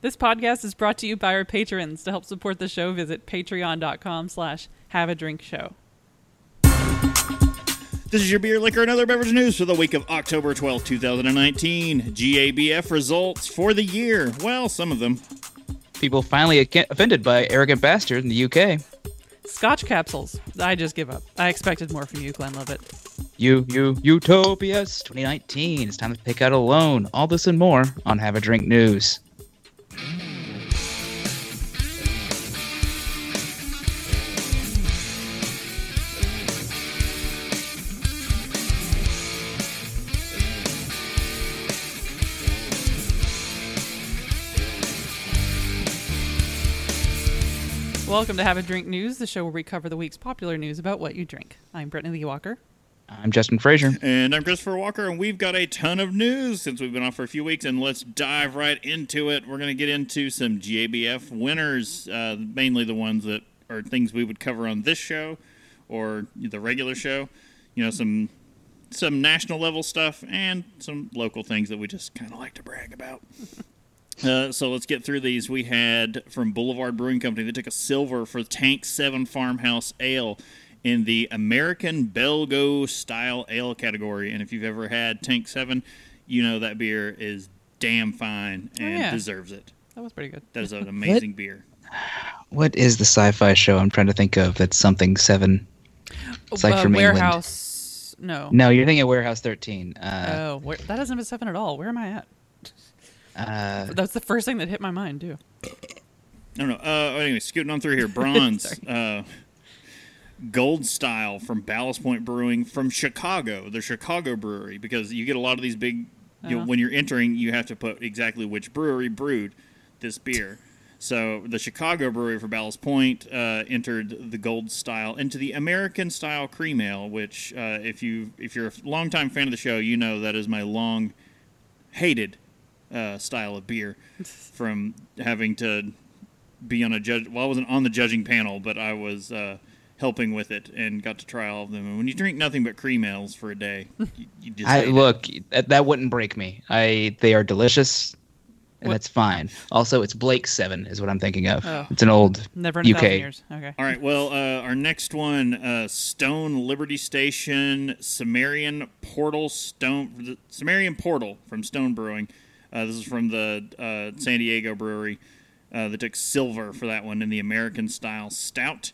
This podcast is brought to you by our patrons. To help support the show, visit patreon.com slash have a drink show. This is your beer, liquor, and other beverage news for the week of October 12, 2019. GABF results for the year. Well, some of them. People finally ac- offended by arrogant bastard in the UK. Scotch capsules. I just give up. I expected more from you, Glenlivet. You, you, Utopias 2019. It's time to pick out a loan. All this and more on Have a Drink News. Welcome to Have a Drink News, the show where we cover the week's popular news about what you drink. I'm Brittany Lee Walker. I'm Justin Frazier. And I'm Christopher Walker, and we've got a ton of news since we've been off for a few weeks, and let's dive right into it. We're going to get into some GABF winners, uh, mainly the ones that are things we would cover on this show or the regular show. You know, some some national level stuff and some local things that we just kind of like to brag about. Uh, so let's get through these. We had from Boulevard Brewing Company, they took a silver for Tank 7 Farmhouse Ale in the American Belgo style ale category. And if you've ever had Tank 7, you know that beer is damn fine and yeah. deserves it. That was pretty good. That is an amazing beer. What is the sci-fi show I'm trying to think of that's something seven? It's like Uh, from England. Warehouse. No. No, you're thinking of Warehouse 13. Uh, Oh, where, that doesn't have a seven at all. Where am I at? Uh, That's the first thing that hit my mind, too. I don't know. Uh, anyway, scooting on through here. Bronze. uh, gold style from Ballast Point Brewing from Chicago, the Chicago brewery, because you get a lot of these big. You know, Uh-huh. when you're entering, you have to put exactly which brewery brewed this beer. So the Chicago brewery for Ballast Point uh, entered the gold style into the American style cream ale, which uh, if you if you're a longtime fan of the show, you know that is my long hated uh, style of beer from having to be on a judge. Well, I wasn't on the judging panel, but I was uh, helping with it and got to try all of them. And when you drink nothing but cream ales for a day, you, you just I look that, that wouldn't break me. I they are delicious, and What- that's fine. Also, it's Blake Seven is what I'm thinking of. Oh. It's an old Never in a thousand UK. years. Okay. All right. Well, uh, our next one, uh, Stone Liberty Station, Cimmerian Portal Stone, Cimmerian Portal from Stone Brewing. Uh, this is from the uh, San Diego brewery. Uh, that took silver for that one in the American style stout.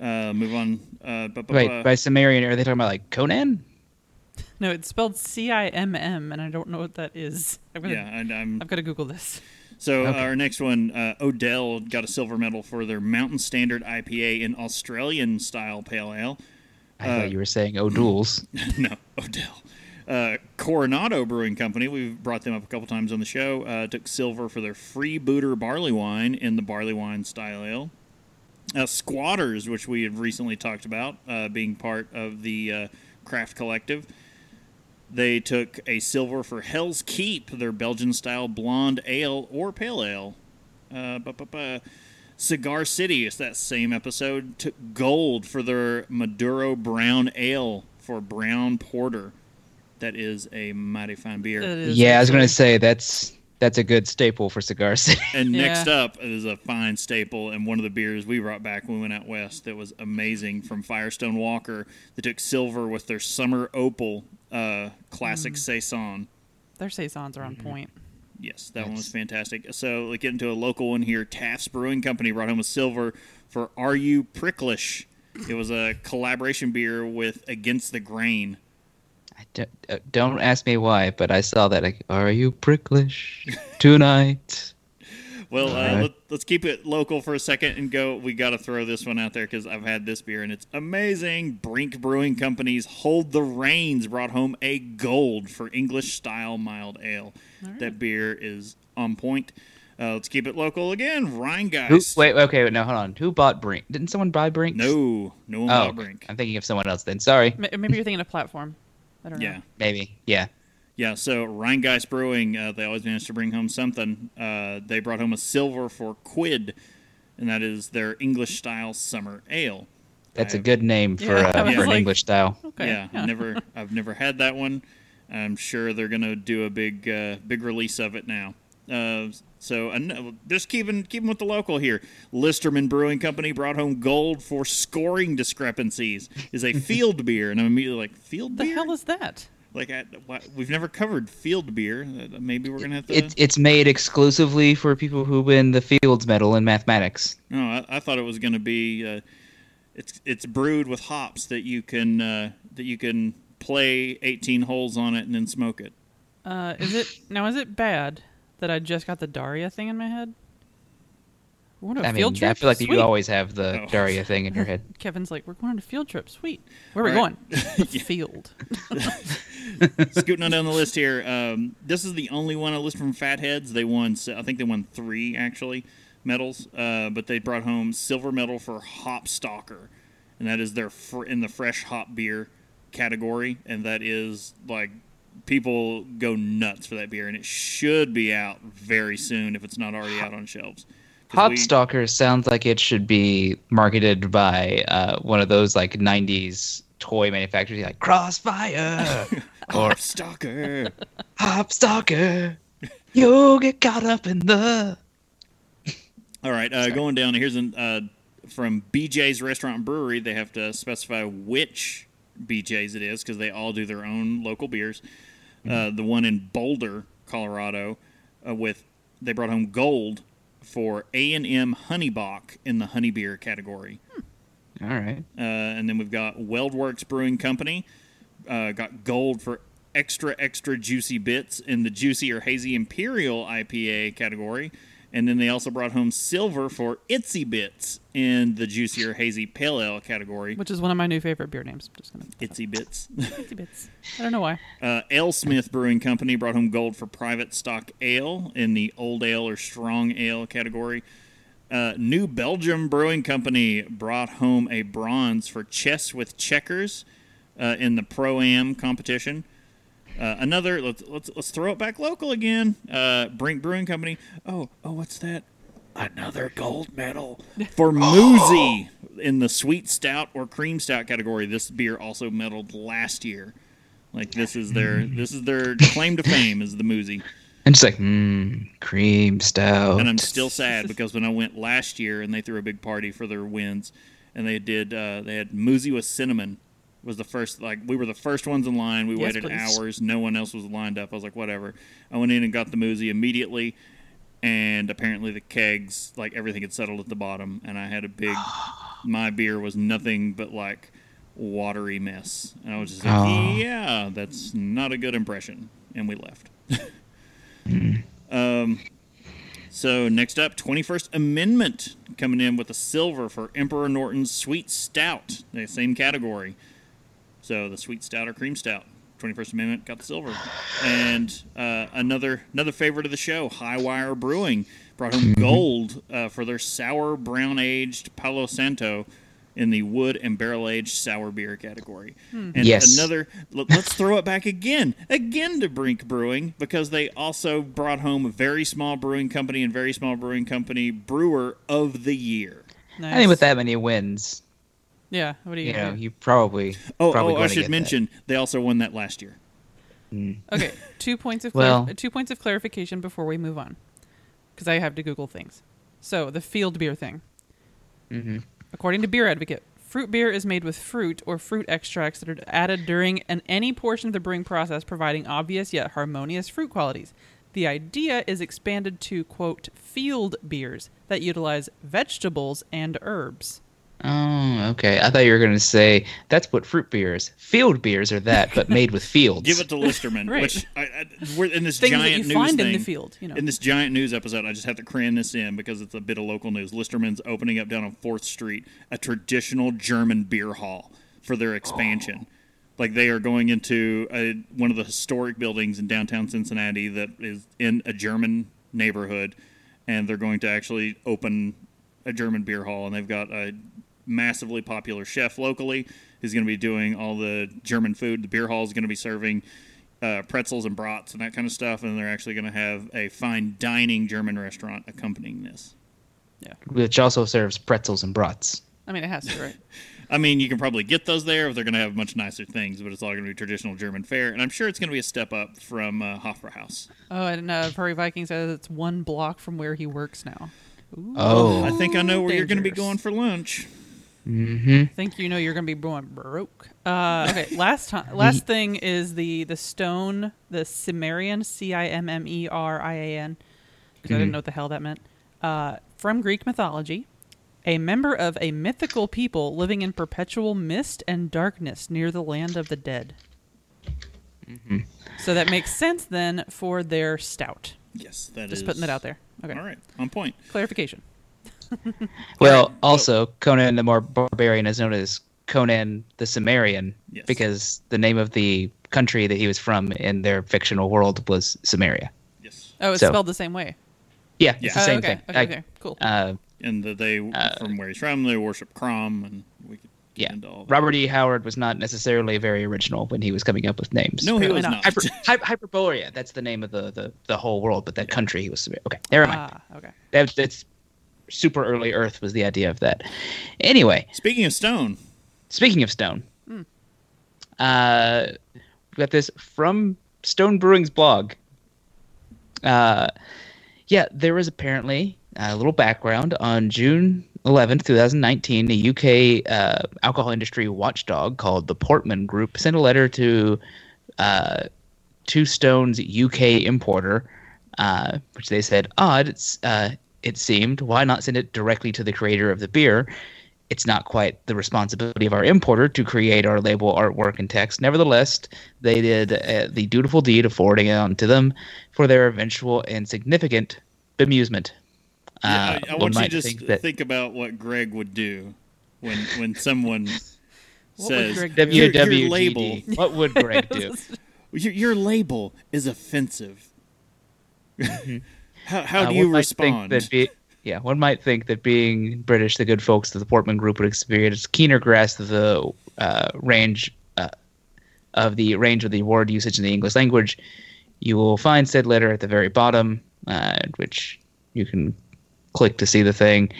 Uh, move on. Uh, bu- bu- Wait, by Cimmerian, are they talking about like Conan? No, it's spelled C I M M, and I don't know what that is. I'm gonna, yeah, and I'm I've got to Google this. So Okay. our next one, uh, Odell got a silver medal for their Mountain Standard IPA in Australian style pale ale. I Uh, thought you were saying O'Doul's. no, Odell. Uh, Coronado Brewing Company, we've brought them up a couple times on the show, uh, took silver for their Freebooter barley wine in the barley wine style ale. Uh, Squatters, which we have recently talked about, uh, being part of the uh, Craft Collective, they took a silver for Hell's Keep, their Belgian style blonde ale or pale ale. Uh, Cigar City, it's that same episode, took gold for their Maduro Brown Ale for Brown Porter. That is a mighty fine beer. Yeah, I was going to say that's that's a good staple for Cigar City. And Yeah. next up is a fine staple and one of the beers we brought back when we went out west that was amazing from Firestone Walker. They took silver with their Summer Opal uh, classic Mm. saison. Their saisons are on Mm-hmm. point. Yes, that one was fantastic. So, like, get into a local one here. Taft's Brewing Company brought home a silver for Are You Pricklish? It was a collaboration beer with Against the Grain. I don't, ask me why, but I saw that. Like, Are you pricklish tonight? Well, uh, Alright. let, let's keep it local for a second and go. We got to throw this one out there because I've had this beer and it's amazing. Brink Brewing Company's Hold the Reins brought home a gold for English style mild ale. That beer is on point. Uh, let's keep it local again. Who, Rheingeist. wait, okay, wait, no, hold on. Who bought Brink? Didn't someone buy Brink? No, no one Oh, bought Brink. I'm thinking of someone else then. Sorry. Ma- Maybe you're thinking of platform. I don't know. Yeah. Maybe. Yeah. Yeah, so Rheingeist Brewing, uh, they always manage to bring home something. Uh, they brought home a silver for Quid, and that is their English style summer ale. That's a I've- good name for, Yeah, uh, was for an English style. Okay. Yeah, I've never I've never had that one. I'm sure they're gonna do a big uh, big release of it now. Uh, so an- just keeping keeping with the local here. Listermann Brewing Company brought home gold for scoring discrepancies. Is a field beer, and I'm immediately like, field beer? The hell is that? like I, why, we've never covered field beer. Uh, Maybe we're gonna have to. It, it's made exclusively for people who win the Fields Medal in mathematics. No, I, I thought it was going to be. Uh, it's it's brewed with hops that you can uh, that you can play 18 holes on it and then smoke it. Uh, is it now? Is it bad that I just got the Daria thing in my head? We're going on a I mean, field trip. I feel like Sweet. you always have the Oh. Daria thing in your head. Kevin's like, we're going on a field trip. Sweet. Where are we All right. going? The field. Scooting on down the list here. Um, this is the only one I list from Fat Head's. They won. I think they won three actually medals, uh, but they brought home silver medal for Hop Stalker, and that is their fr- in the fresh hop beer category, and that is like people go nuts for that beer, and it should be out very soon if it's not already out on shelves. 'Cause we- Hopstalker sounds like it should be marketed by uh, one of those like '90s toy manufacturers, like Crossfire or Hop Stalker. Hopstalker. You'll get caught up in the. All right, uh, going down here's an uh, from BJ's Restaurant and Brewery. They have to specify which BJ's it is because they all do their own local beers. Uh, the one in Boulder, Colorado, uh, with they brought home gold for A and M Honeybach in the honey beer category. All right. Uh, and then we've got Weldworks Brewing Company, uh, got gold for extra extra juicy bits in the juicy or hazy imperial IPA category. And then they also brought home silver for Itsy Bits in the juicier hazy pale ale category. Which is one of my new favorite beer names. Just gonna Itsy Bits. Itsy bits. I don't know why. Uh, Alesmith Brewing Company brought home gold for private stock ale in the old ale or strong ale category. Uh, New Belgium Brewing Company brought home a bronze for chess with checkers uh, in the pro am competition. Uh, another let's, let's let's throw it back local again. Uh, Brink Brewing Company. Oh oh, what's that? Another gold medal for Moozy in the sweet stout or cream stout category. This beer also medaled last year. Like this is their this is their claim to fame is the Moozy. And just like, mmm, cream stout. And I'm still sad because when I went last year and they threw a big party for their wins, and they did uh, they had Moozy with cinnamon was the first like we were the first ones in line. We Yes, waited please. hours. No one else was lined up. I was like whatever. I went in and got the Moozy immediately, and apparently the kegs like everything had settled at the bottom, and I had a big. my beer was nothing but like watery mess, and I was just like, Oh. yeah, that's not a good impression, and we left. Um, so next up, 21st Amendment coming in with a silver for Emperor Norton's Sweet Stout, the same category. So the Sweet Stout or Cream Stout, 21st Amendment got the silver, and uh, another another favorite of the show, Hi-Wire Brewing brought home gold uh, for their sour brown aged Palo Santo in the wood and barrel aged sour beer category. And Yes. another let- let's throw it back again, again to Brink Brewing because they also brought home a very small brewing company and very small brewing company brewer of the year. Nice. I think with that many wins, Yeah. What do you? you know, do? you probably. Oh, probably oh I should get mention they also won that last year. Okay. Two points of Well- clar- two points of clarification before we move on, because I have to Google things. So the field beer thing. Mhm. According to Beer Advocate, fruit beer is made with fruit or fruit extracts that are added during an, any portion of the brewing process, providing obvious yet harmonious fruit qualities. The idea is expanded to quote field beers that utilize vegetables and herbs. Oh, okay. I thought you were going to say that's what fruit beers. Field beers are that, but made with fields. Give it to Listermann, Right. which I, I, we're in this Things that giant you news find thing. in the field, you know. In this giant news episode, I just have to cram this in because it's a bit of local news. Listermann's opening up down on Fourth Street a traditional German beer hall for their expansion. Oh. Like they are going into a, one of the historic buildings in downtown Cincinnati that is in a German neighborhood, and they're going to actually open a German beer hall, and they've got a massively popular chef locally who's going to be doing all the German food. The beer hall is going to be serving uh, pretzels and brats and that kind of stuff, and they're actually going to have a fine dining German restaurant accompanying this. Yeah, which also serves pretzels and brats. I mean, it has to, right? I mean, you can probably get those there if they're going to have much nicer things, but it's all going to be traditional German fare, and I'm sure it's going to be a step up from uh, Hofbrauhaus. Oh, and uh, Furry Viking says it's one block from where he works now. Ooh. Oh. I think I know where you're going to be going for lunch. Hmm I think you know you're gonna be going broke. Uh, okay, last time, last thing is the the stone, the Cimmerian, C I M M E R I A N, because I didn't know what the hell that meant. Uh, from Greek mythology, a member of a mythical people living in perpetual mist and darkness near the land of the dead. So that makes sense then for their stout. Yes, that Just is- putting that out there. Okay, All right, on point. clarification. Well, also Conan the More Barbarian is known as Conan the Cimmerian Yes. because the name of the country that he was from in their fictional world was Cimmeria. Yes, Oh, it's So- spelled the same way. Yeah, it's the Yeah. Oh, same okay, thing. okay, I- okay, cool. uh, and that they from where he's from, they worship Crom, and we could yeah, into all that. Robert E. Howard was not necessarily very original when he was coming up with names. No, he was not. not. Hyper, Hy- Hyperborea, that's the name of the, the, the whole world, but that country he was. Cimmeria. Okay, never mind. Ah, okay. That, that's super early Earth was the idea of that. Anyway, Speaking of stone, Speaking of Stone, uh, we got this from Stone Brewing's blog. Uh, yeah, there was apparently a little background on June 11th, 2019. A UK uh, alcohol industry watchdog called the Portman Group sent a letter to uh, Two Stone's UK importer, uh, which they said odd. It's uh, it seemed why not send it directly to the creator of the beer? it's not quite the responsibility of our importer to create our label artwork and text. Nevertheless, they did uh, the dutiful deed of forwarding it on to them for their eventual and significant bemusement. yeah, Uh, I, I one want you to just think that think about what Greg would do when when someone What would says Greg do? your, your label What would Greg do? your, your label is offensive. How how Uh, do one you respond? That be, yeah, one might think that being British, the good folks of the Portman Group would experience keener grasp of the uh, range uh, of the range of the word usage in the English language. You will find said letter at the very bottom, uh, which you can click to see the thing.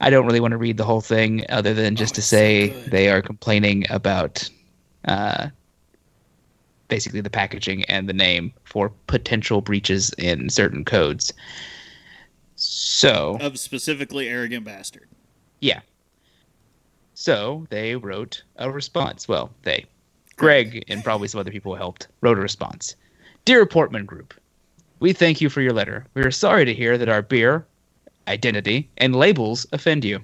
I don't really want to read the whole thing, other than just to it's so say they are complaining about uh, basically the packaging and the name for potential breaches in certain codes. So, of specifically arrogant bastard. yeah. So they wrote a response. Well, they, Greg and probably some other people who helped, wrote a response. Dear Portman Group, we thank you for your letter. We are sorry to hear that our beer, identity, and labels offend you.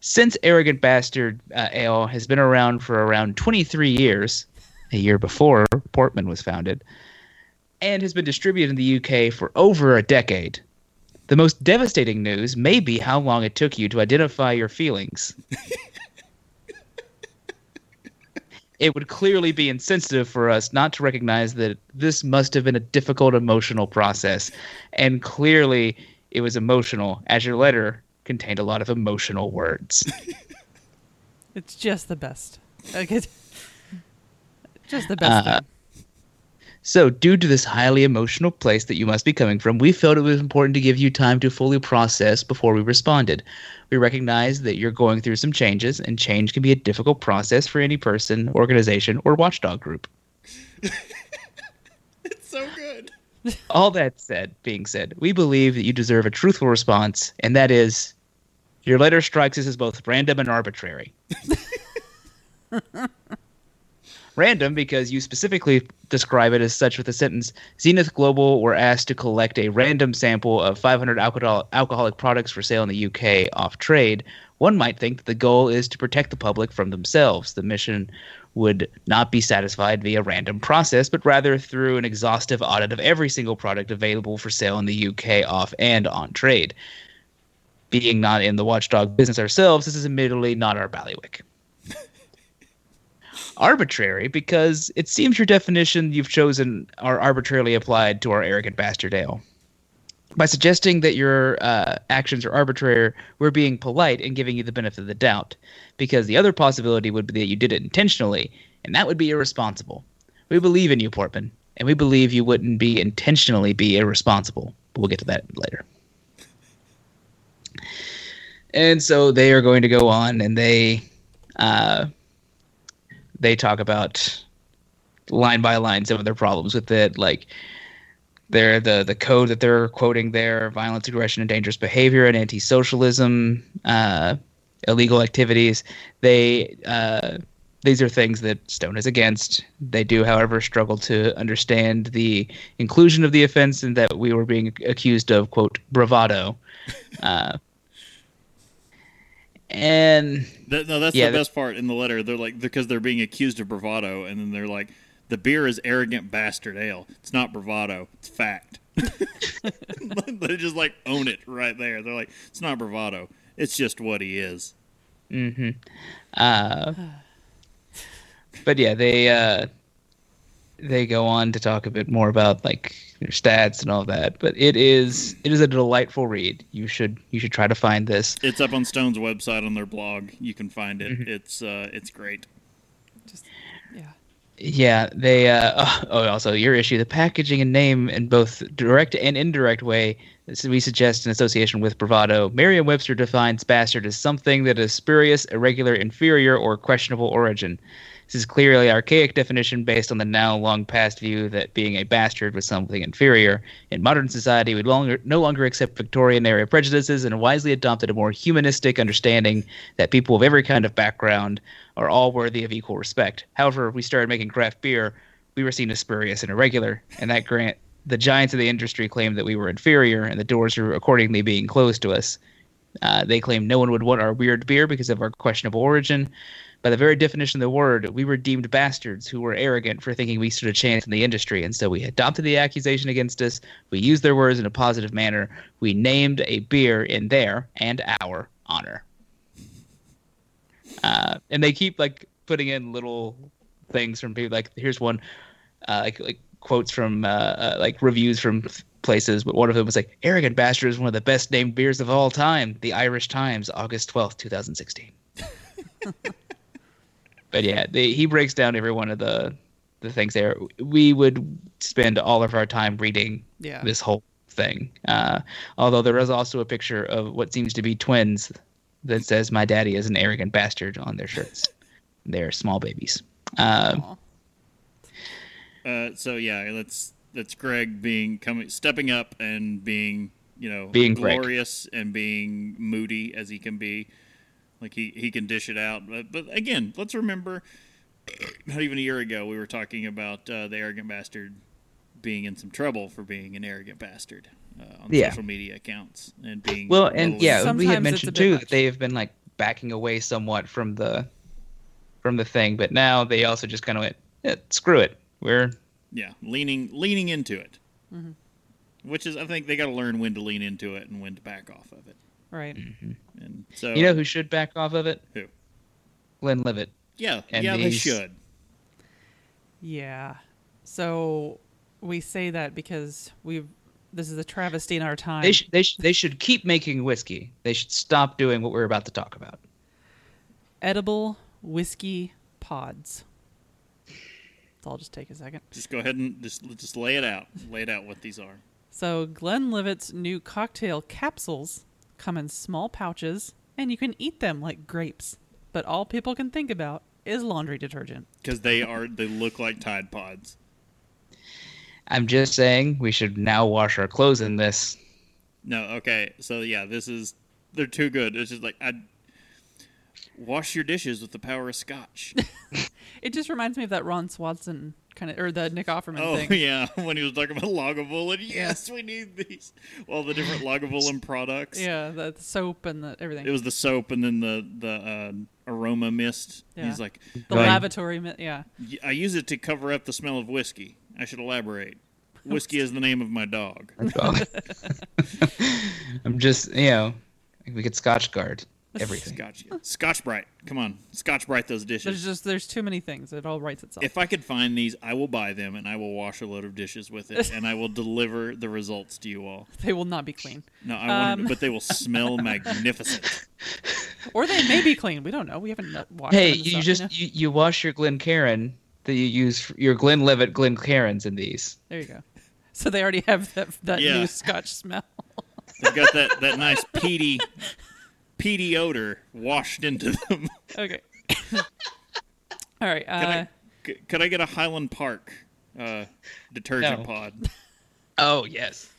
Since Arrogant Bastard uh, Ale has been around for around 23 years, a year before Portman was founded, and has been distributed in the UK for over a decade, the most devastating news may be how long it took you to identify your feelings. it would clearly be insensitive for us not to recognize that this must have been a difficult emotional process. And clearly, it was emotional, as your letter contained a lot of emotional words. It's just the best. Like it, just the best. Uh, thing. So, due to this highly emotional place that you must be coming from, we felt it was important to give you time to fully process before we responded. We recognize that you're going through some changes, and change can be a difficult process for any person, organization, or watchdog group. It's so good. All that said, being said, we believe that you deserve a truthful response, and that is your letter strikes us as both random and arbitrary. random because you specifically describe it as such with the sentence Zenith Global were asked to collect a random sample of 500 alcohol- alcoholic products for sale in the UK off trade. One might think that the goal is to protect the public from themselves. The mission would not be satisfied via random process, but rather through an exhaustive audit of every single product available for sale in the UK off and on trade. Being not in the watchdog business ourselves, this is admittedly not our ballywick arbitrary because it seems your definition you've chosen are arbitrarily applied to our arrogant bastard ale. By suggesting that your uh, actions are arbitrary, we're being polite and giving you the benefit of the doubt, because the other possibility would be that you did it intentionally, and that would be irresponsible. We believe in you, Portman, and we believe you wouldn't be intentionally be irresponsible. But we'll get to that later. And so they are going to go on, and they Uh, they talk about line by line some of their problems with it, like their the the code that they're quoting there: violence, aggression, and dangerous behavior, and anti-socialism, uh, illegal activities. They uh, these are things that Stone is against. They do, however, struggle to understand the inclusion of the offense and that we were being accused of quote bravado. Uh, and That, no, that's Yeah, the best part in the letter. They're like because they're being accused of bravado, and then they're like, "The beer is arrogant bastard ale. It's not bravado. It's fact." they just like own it right there. They're like, "It's not bravado. It's just what he is." Uh, but yeah, they uh, they go on to talk a bit more about like their stats and all that. But it is it is a delightful read. You should you should try to find this. It's up on Stone's website on their blog. You can find it. Mm-hmm. It's uh, it's great. Just yeah. Yeah, they. Uh, oh, also your issue, the packaging and name in both direct and indirect way. We suggest an association with bravado. Merriam-Webster defines bastard as something that is spurious, irregular, inferior, or questionable origin. This is clearly archaic definition based on the now long past view that being a bastard was something inferior. In modern society, we longer, no longer accept Victorian era prejudices and wisely adopted a more humanistic understanding that people of every kind of background are all worthy of equal respect. However, if we started making craft beer, we were seen as spurious and irregular, and that grant the giants of the industry claimed that we were inferior, and the doors were accordingly being closed to us. Uh, they claimed no one would want our weird beer because of our questionable origin. By the very definition of the word, we were deemed bastards who were arrogant for thinking we stood a chance in the industry, and so we adopted the accusation against us. We used their words in a positive manner. We named a beer in their and our honor. Uh, and they keep like putting in little things from people. Like here's one, uh, like like quotes from uh, uh, like reviews from places. But one of them was like, "Arrogant Bastard is one of the best named beers of all time." The Irish Times, August twelfth, two thousand sixteen. but yeah, they, he breaks down every one of the the things there. We would spend all of our time reading Yeah. this whole thing. Uh, although there is also a picture of what seems to be twins that says "My daddy is an arrogant bastard" on their shirts. They're small babies. Uh, Uh, so yeah, that's that's Greg being coming, stepping up and being you know Being Greg. glorious and being moody as he can be. Like he he can dish it out. But, but again, let's remember, not even a year ago, we were talking about uh, the arrogant bastard being in some trouble for being an arrogant bastard uh, on Yeah. social media accounts and being well, and yeah, we Sometimes it's had mentioned too much. that they have been like backing away somewhat from the from the thing, but now they also just kind of went, yeah, "Screw it, we're yeah, leaning leaning into it. Mm-hmm. Which is, I think they got to learn when to lean into it and when to back off of it. Right. Mm-hmm. And so, you know who should back off of it? Who? Glenlivet. yeah, and yeah, they should. Yeah. So we say that because we've this is a travesty in our time. They sh- they sh- they should keep making whiskey. They should stop doing what we're about to talk about. Edible whiskey pods. So I'll just take a second. Just go ahead and just just lay it out. Lay it out what these are. So Glenn Glenlivet's new cocktail capsules come in small pouches and you can eat them like grapes. But all people can think about is laundry detergent. Because they are they look like Tide Pods. I'm just saying we should now wash our clothes in this. No, okay. So yeah, this is they're too good. It's just like I wash your dishes with the power of scotch. It just reminds me of that Ron Swanson kind of or the Nick Offerman thing. oh thing. yeah, when he was talking about Lagavulin. Yes, we need these. all the different Lagavulin products. Yeah, the, the soap and the everything. It was the soap and then the the uh, aroma mist. Yeah. He's like, the Right. lavatory, mi- yeah. I use it to cover up the smell of whiskey. I should elaborate. Whiskey is the name of my dog. I'm just, you know, we get Scotch guard everything. Scotch, Scotch Brite. Come on, Scotch Bright those dishes. There's just there's too many things. It all writes itself. If I could find these, I will buy them and I will wash a load of dishes with it and I will deliver the results to you all. they will not be clean, No, I want, Um. but they will smell magnificent. or they may be clean. We don't know. We haven't washed. Hey, them you stuff, just know? you, you wash your Glencairn that you use for your Glenlivet Glencairns in these. there you go. So they already have that that Yeah. new Scotch smell. They've got that, that nice peaty, peaty odor washed into them. okay. All right. Could, I, Uh, could I get a Highland Park uh, detergent No. pod? Oh yes.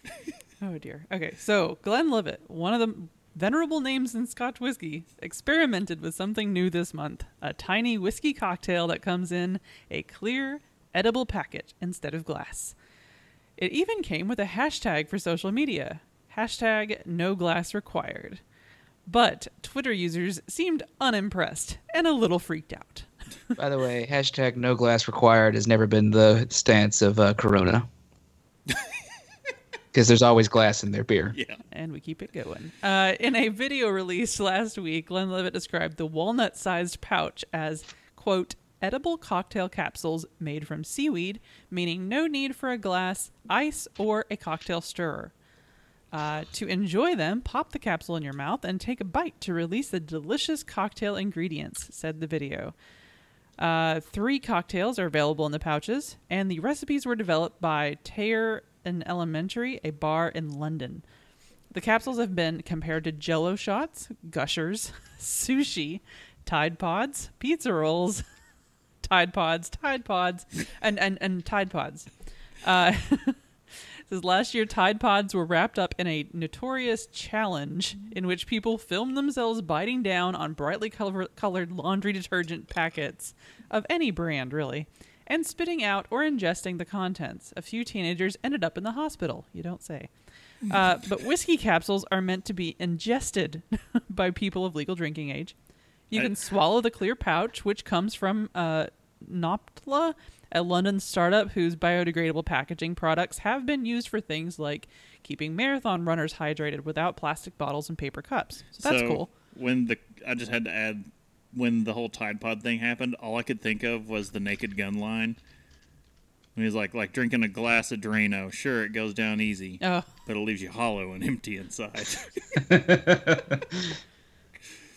oh dear. Okay. So Glenlivet, one of the venerable names in Scotch whiskey, experimented with something new this month: a tiny whiskey cocktail that comes in a clear, edible packet instead of glass. It even came with a hashtag for social media: hashtag No Glass Required. But Twitter users seemed unimpressed and a little freaked out. By the way, hashtag no glass required has never been the stance of uh, Corona. Because there's always glass in their beer. Yeah. and we keep it going. Uh, in a video released last week, Glenlivet described the walnut-sized pouch as "quote edible cocktail capsules made from seaweed, meaning no need for a glass, ice, or a cocktail stirrer." Uh, to enjoy them, pop the capsule in your mouth and take a bite to release the delicious cocktail ingredients, said the video. Uh, three cocktails are available in the pouches, and the recipes were developed by Tayer and Elementary, a bar in London. The capsules have been compared to jello shots, gushers, sushi, Tide Pods, pizza rolls, Tide Pods, Tide Pods, and, and, and Tide Pods. Uh, says last year Tide Pods were wrapped up in a notorious challenge in which people filmed themselves biting down on brightly color- colored laundry detergent packets of any brand, really, and spitting out or ingesting the contents. A few teenagers ended up in the hospital. You don't say. Uh, but whiskey capsules are meant to be ingested by people of legal drinking age. You can swallow the clear pouch, which comes from uh, Notpla, a London startup whose biodegradable packaging products have been used for things like keeping marathon runners hydrated without plastic bottles and paper cups. So that's so cool. When the I just had to add when the whole Tide Pod thing happened, all I could think of was the Naked Gun line. When he's like, like drinking a glass of Drano. Sure, it goes down easy, Oh, but it leaves you hollow and empty inside.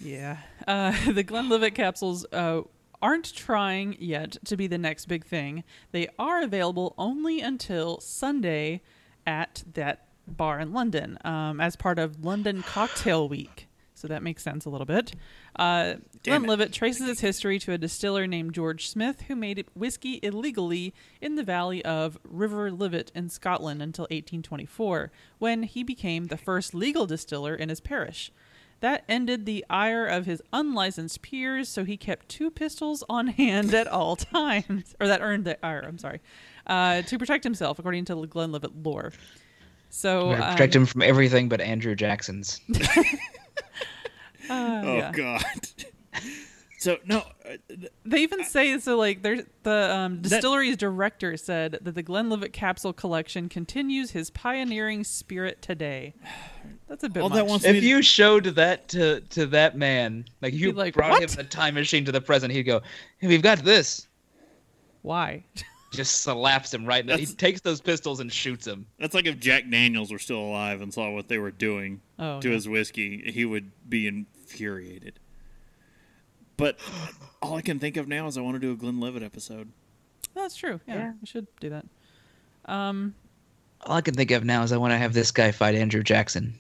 yeah. Uh, the Glenlivet capsules uh, aren't trying yet to be the next big thing. They are available only until Sunday at that bar in London um, as part of London Cocktail Week. So that makes sense a little bit. Uh, Glenlivet traces its history to a distiller named George Smith, who made whiskey illegally in the valley of River Livet in Scotland until 1824, when he became the first legal distiller in his parish. That ended the ire of his unlicensed peers, so he kept two pistols on hand at all times. Or that earned the ire, I'm sorry, uh, to protect himself, according to the Glenlivet lore. So, um, protect him from everything but Andrew Jackson's. uh, oh yeah. God. so no, uh, They even say so. Like, there's the um, That- distillery's director said that the Glenlivet capsule collection continues his pioneering spirit today. That's a bit All much. that wants- If you showed that to to that man, like you He'd like, brought "What?" him in a time machine to the present, he'd go, hey, "We've got this." Why? Just slaps him right. in the- He takes those pistols and shoots him. that's like if Jack Daniels were still alive and saw what they were doing Oh, to yeah. his whiskey, he would be infuriated. But all I can think of now is I want to do a Glenlivet episode. That's true. Yeah, Yeah. we should do that. Um, All I can think of now is I want to have this guy fight Andrew Jackson.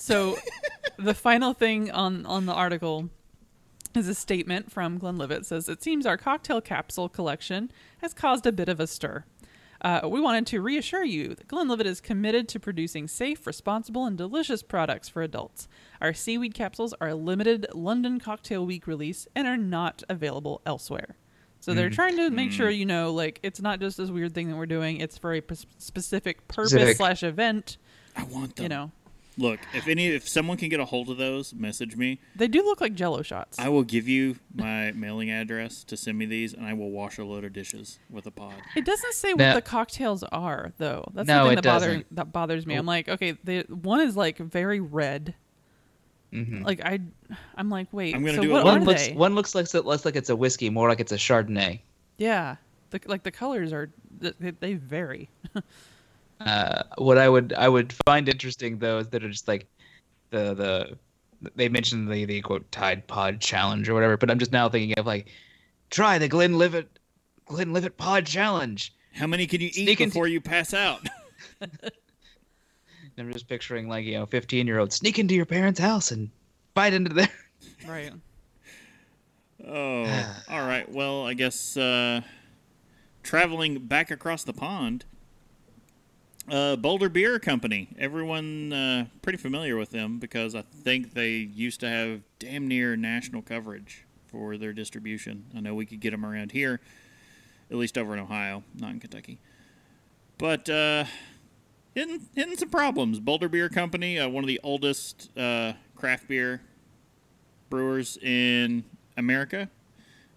So, the final thing on on the article is a statement from Glenlivet. It says it seems our cocktail capsule collection has caused a bit of a stir. Uh, we wanted to reassure you that Glenlivet is committed to producing safe, responsible, and delicious products for adults. Our seaweed capsules are a limited London Cocktail Week release and are not available elsewhere. So they're trying to make sure you know, like, it's not just this weird thing that we're doing. It's for a p- specific purpose Specific. slash event. I want them. You know, Look, if any, if someone can get a hold of those, message me. they do look like Jello shots. I will give you my mailing address to send me these, and I will wash a load of dishes with a pod. It doesn't say what the cocktails are, though. That's No, the thing that bothers that bothers me. I'm like, okay, the one is like very red. Mhm. Like I, I'm like, wait, I'm gonna so do what it are One looks they? one looks like less like it's a whiskey, more like it's a Chardonnay. Yeah, the, like the colors are they, they vary. Uh, what I would I would find interesting though is that it's just like the the they mentioned the the quote Tide Pod challenge or whatever, but I'm just now thinking of like try the Glenlivet Glenlivet Pod challenge. How many can you eat Sneak into- before you pass out? I'm just picturing like you know 15 year old sneak into your parents' house and bite into their. Right. Oh, all right. Well, I guess uh, traveling back across the pond, uh, Boulder Beer Company. Everyone uh, pretty familiar with them because I think they used to have damn near national coverage for their distribution. I know we could get them around here, at least over in Ohio, not in Kentucky. But uh, hitting, hitting some problems. Boulder Beer Company, uh, one of the oldest uh, craft beer brewers in America,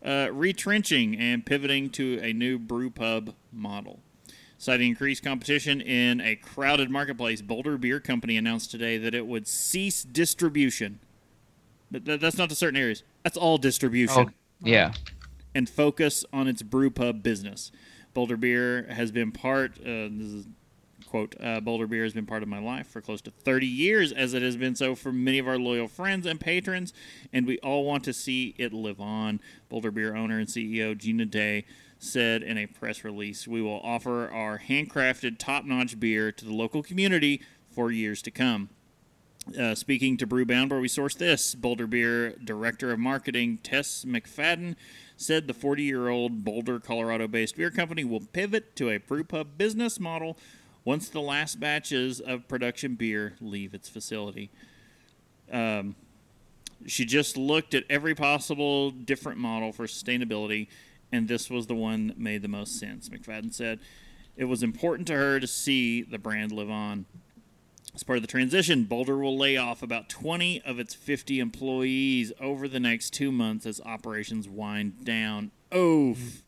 uh, retrenching and pivoting to a new brew pub model. Citing increased competition in a crowded marketplace, Boulder Beer Company announced today that it would cease distribution. Th- that's not to certain areas. That's all distribution. Oh, yeah. And focus on its brew pub business. Boulder Beer has been part. Uh, this is quote uh, Boulder Beer has been part of my life for close to 30 years, as it has been so for many of our loyal friends and patrons, and we all want to see it live on. Boulder Beer owner and CEO Gina Day said in a press release, "We will offer our handcrafted, top-notch beer to the local community for years to come." Uh, speaking to Brewbound, where we source this, Boulder Beer Director of Marketing Tess McFadden said the 40 year old Boulder, Colorado based beer company will pivot to a brewpub business model once the last batches of production beer leave its facility. Um, she just looked at every possible different model for sustainability, and this was the one that made the most sense. McFadden said it was important to her to see the brand live on. As part of the transition, Boulder will lay off about 20 of its 50 employees over the next two months as operations wind down. Oof.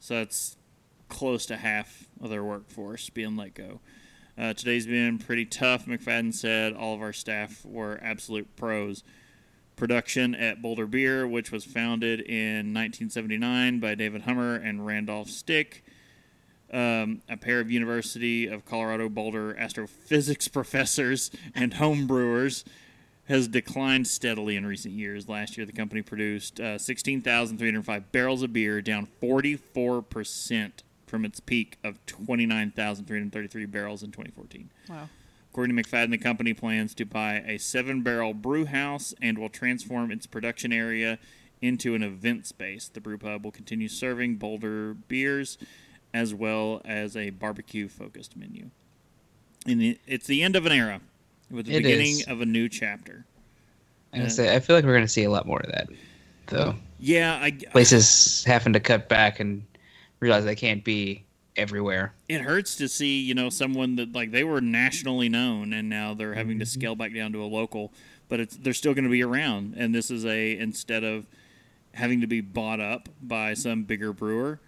So that's close to half of their workforce being let go. Uh, today's been pretty tough, McFadden said. All of our staff were absolute pros. Production at Boulder Beer, which was founded in 1979 by David Hummer and Randolph Stick, um, a pair of University of Colorado Boulder astrophysics professors and home brewers, has declined steadily in recent years. Last year, the company produced uh, 16,305 barrels of beer, down 44% from its peak of 29,333 barrels in 2014. Wow. According to McFadden, the company plans to buy a seven barrel brew house and will transform its production area into an event space. The brew pub will continue serving Boulder beers as well as a barbecue focused menu. And it's the end of an era with the It beginning is. of a new chapter. I, gotta uh, say, I feel like we're going to see a lot more of that, though. Yeah, I, Places having to cut back and realize they can't be everywhere. it hurts to see you know someone that like they were nationally known and now they're having to mm-hmm. scale back down to a local but it's they're still going to be around and this is a instead of having to be bought up by some bigger brewer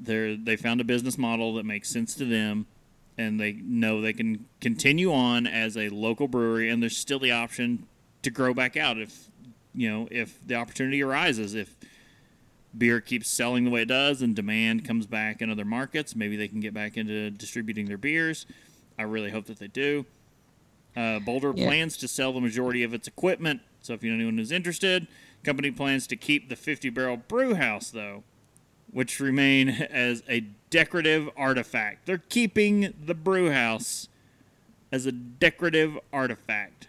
they're they found a business model that makes sense to them and they know they can continue on as a local brewery and there's still the option to grow back out if you know if the opportunity arises if beer keeps selling the way it does and demand comes back in other markets, maybe they can get back into distributing their beers. I really hope that they do. Uh, Boulder Yeah. plans to sell the majority of its equipment. So if you know anyone who's interested, company plans to keep the 50 barrel brew house though, which remain as a decorative artifact. They're keeping the brew house as a decorative artifact.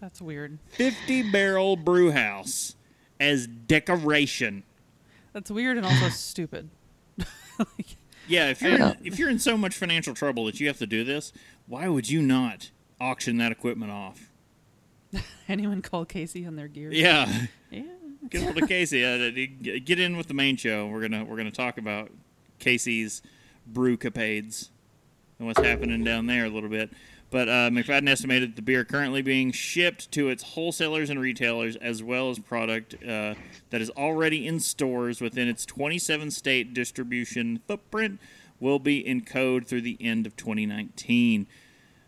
That's weird. 50 barrel brew house as decoration. That's weird and also stupid. Yeah, if you're Yeah. if you're in so much financial trouble that you have to do this, why would you not auction that equipment off? Anyone call Casey on their gear? Yeah, Yeah. get hold of Casey. Uh, get in with the main show. We're gonna we're gonna talk about Casey's brew capades and what's happening down there a little bit. But uh, McFadden estimated the beer currently being shipped to its wholesalers and retailers, as well as product uh, that is already in stores within its 27 state distribution footprint, will be in code through the end of 2019.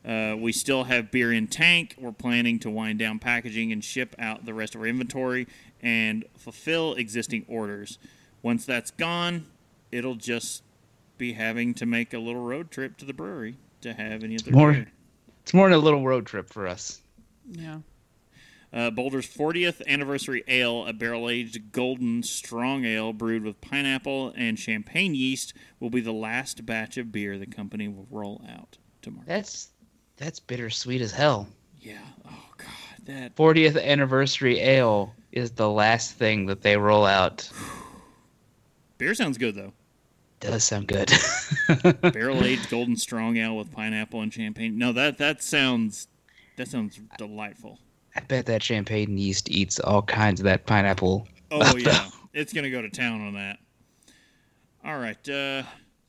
Uh, we still have beer in tank. We're planning to wind down packaging and ship out the rest of our inventory and fulfill existing orders. Once that's gone, it'll just be having to make a little road trip to the brewery to have any of their More. beer. It's more than a little road trip for us. Yeah. Uh, Boulder's 40th anniversary ale, a barrel aged golden strong ale brewed with pineapple and champagne yeast, will be the last batch of beer the company will roll out tomorrow. That's that's bittersweet as hell. yeah. Oh, God. That. 40th anniversary ale is the last thing that they roll out. Beer sounds good though. Does sound good. Barrel aged golden strong ale with pineapple and champagne. No, that that sounds that sounds delightful. I bet that champagne yeast eats all kinds of that pineapple. Oh yeah, it's gonna go to town on that. All right, uh,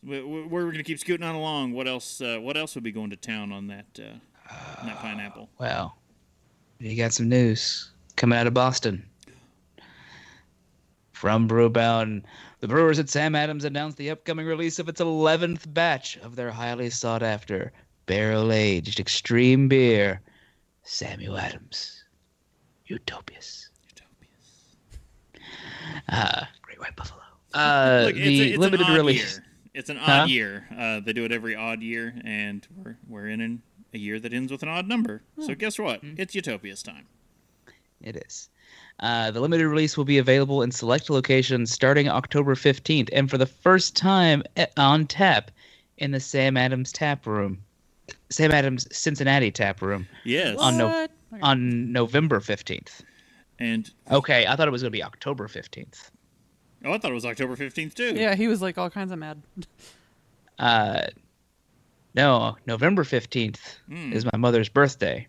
we, we- we're gonna keep scooting on along. What else? Uh, what else would be going to town on that uh, on that pineapple? Well, you got some news coming out of Boston. From Brewbound, the brewers at Sam Adams announced the upcoming release of its 11th batch of their highly sought after barrel aged extreme beer, Samuel Adams Utopias. Uh, Great White Buffalo. Uh, Look, it's, the a, it's limited an odd release. Year. It's an Huh? odd year. Uh, they do it every odd year, and we're we're in an, a year that ends with an odd number. Hmm. So guess what? It's Utopia's time. It is. Uh, the limited release will be available in select locations starting October 15th, and for the first time eh, on tap in the Sam Adams Tap Room, Sam Adams Cincinnati Tap Room Yes, On no- Okay. on November 15th. and Okay, I thought it was going to be October 15th. oh, I thought it was October fifteenth too. Yeah, he was like all kinds of mad. Uh, no, November 15th Hmm. is my mother's birthday.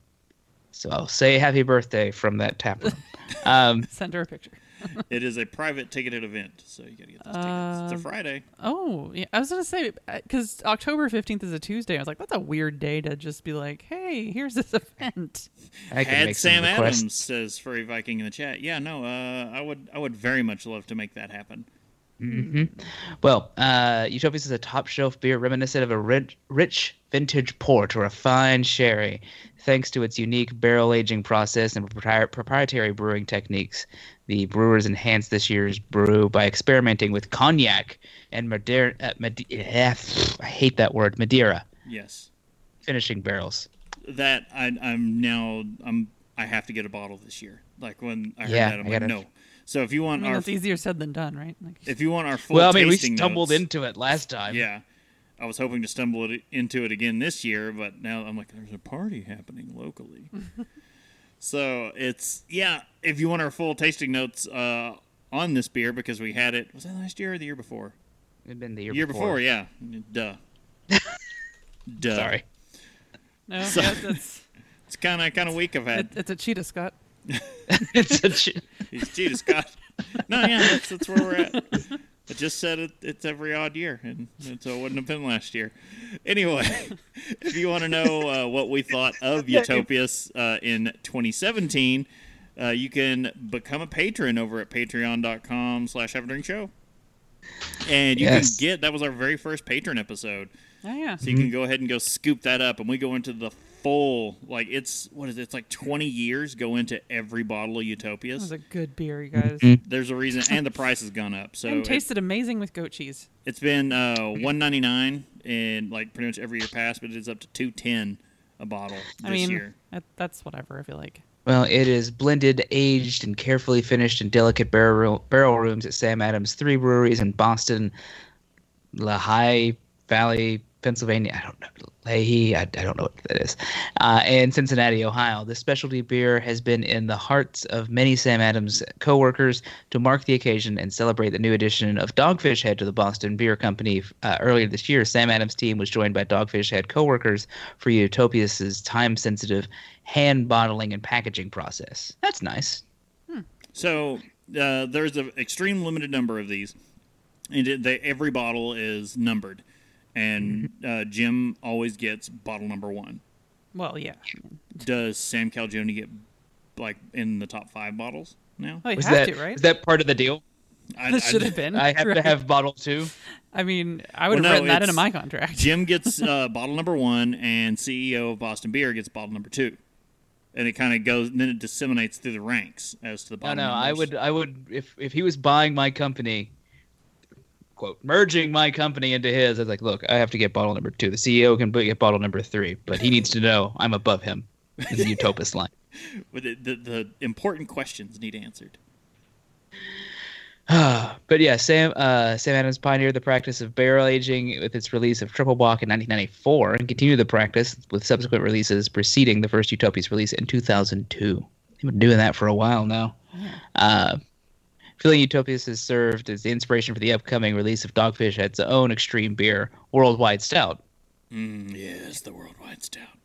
So I'll say happy birthday from that tap room. um, Send her a picture. It is a private ticketed event, so you got to get those tickets. It's a Um, Friday. Oh, yeah. I was gonna say because October fifteenth is a Tuesday. I was like, that's a weird day to just be like, hey, here's this event. I can Had make Sam requests. Adams says furry Viking in the chat. Yeah, no, uh, I would I would very much love to make that happen. Hmm Well, uh, Utopias is a top shelf beer reminiscent of a rich, rich vintage port or a fine sherry, thanks to its unique barrel aging process and propri- proprietary brewing techniques. The brewers enhanced this year's brew by experimenting with cognac and Madeira. Uh, Made- eh, I hate that word, Madeira, Yes, finishing barrels. that I, I'm now I'm I have to get a bottle this year. Like when I heard Yeah, that, I'm I like, gotta- no. So if you I want mean, our that's easier said than done, right? Like, if you want our full well, I mean, we tasting stumbled notes- into it last time. Yeah, I was hoping to stumble it, into it again this year, but now I'm like, there's a party happening locally. so it's yeah. If you want our full tasting notes uh, on this beer, because we had it, was that last year or the year before? It'd been the year, year before, yeah. Duh. Duh. Sorry. no, So- yeah, it's It's kind of kind of weak. I've it, it's a cheetah, Scott. it's a ch- He's Jesus Scott. No, yeah, that's, that's where we're at. I just said it, it's every odd year, and, and so it wouldn't have been last year. Anyway, if you want to know uh, what we thought of Utopias uh, in 2017, uh, you can become a patron over at patreon.com slash have a drink show. And you Yes. can get, that was our very first patron episode. Oh yeah. So you can go ahead and go scoop that up, and we go into the full, like it's, what is it, it's like 20 years go into every bottle of That Utopias. was a good beer, you guys. There's a reason, and the price has gone up. So and it, tasted amazing with goat cheese. It's been uh, one ninety nine in like pretty much every year past, but it's up to 210 a bottle this I mean, year. that's whatever. I feel like. Well, it is blended, aged, and carefully finished in delicate barrel, barrel rooms at Sam Adams Three Breweries in Boston, Lehigh Valley, Pennsylvania. I don't know. Leahy, I, I don't know what that is. Uh, and Cincinnati, Ohio. This specialty beer has been in the hearts of many Sam Adams co-workers to mark the occasion and celebrate the new addition of Dogfish Head to the Boston Beer Company. Uh, earlier this year, Sam Adams' team was joined by Dogfish Head co-workers for Utopias' time-sensitive hand bottling and packaging process. That's nice. So uh, there's an extreme limited number of these, and it, they, every bottle is numbered. And Mm-hmm. uh, Jim always gets bottle number one. Well, yeah. Does Sam Calagione get like in the top five bottles now? well, you Was have that to, right? is that part of the deal? I, That I- should have been. I have right? to have bottle two. I mean, I would Well, have no, written that into my contract. Jim gets uh, bottle number one, and CEO of Boston Beer gets bottle number two, and it kind of goes. Then it disseminates through the ranks as to the No, bottom. no, I numbers. would, I would, if if he was buying my company, quote, merging my company into his, I was like, look, I have to get bottle number two. The CEO can get bottle number three, but he needs to know I'm above him in the Utopus line. But the, the, the important questions need answered. but yeah, Sam uh, Sam Adams pioneered the practice of barrel aging with its release of Triple Bock in 1994, and continued the practice with subsequent releases preceding the first Utopias release in 2002. They've been doing that for a while now. Yeah. Uh, Feeling Utopias has served as the inspiration for the upcoming release of Dogfish Head's own extreme beer, Worldwide Stout. Mm, yes, the worldwide stout.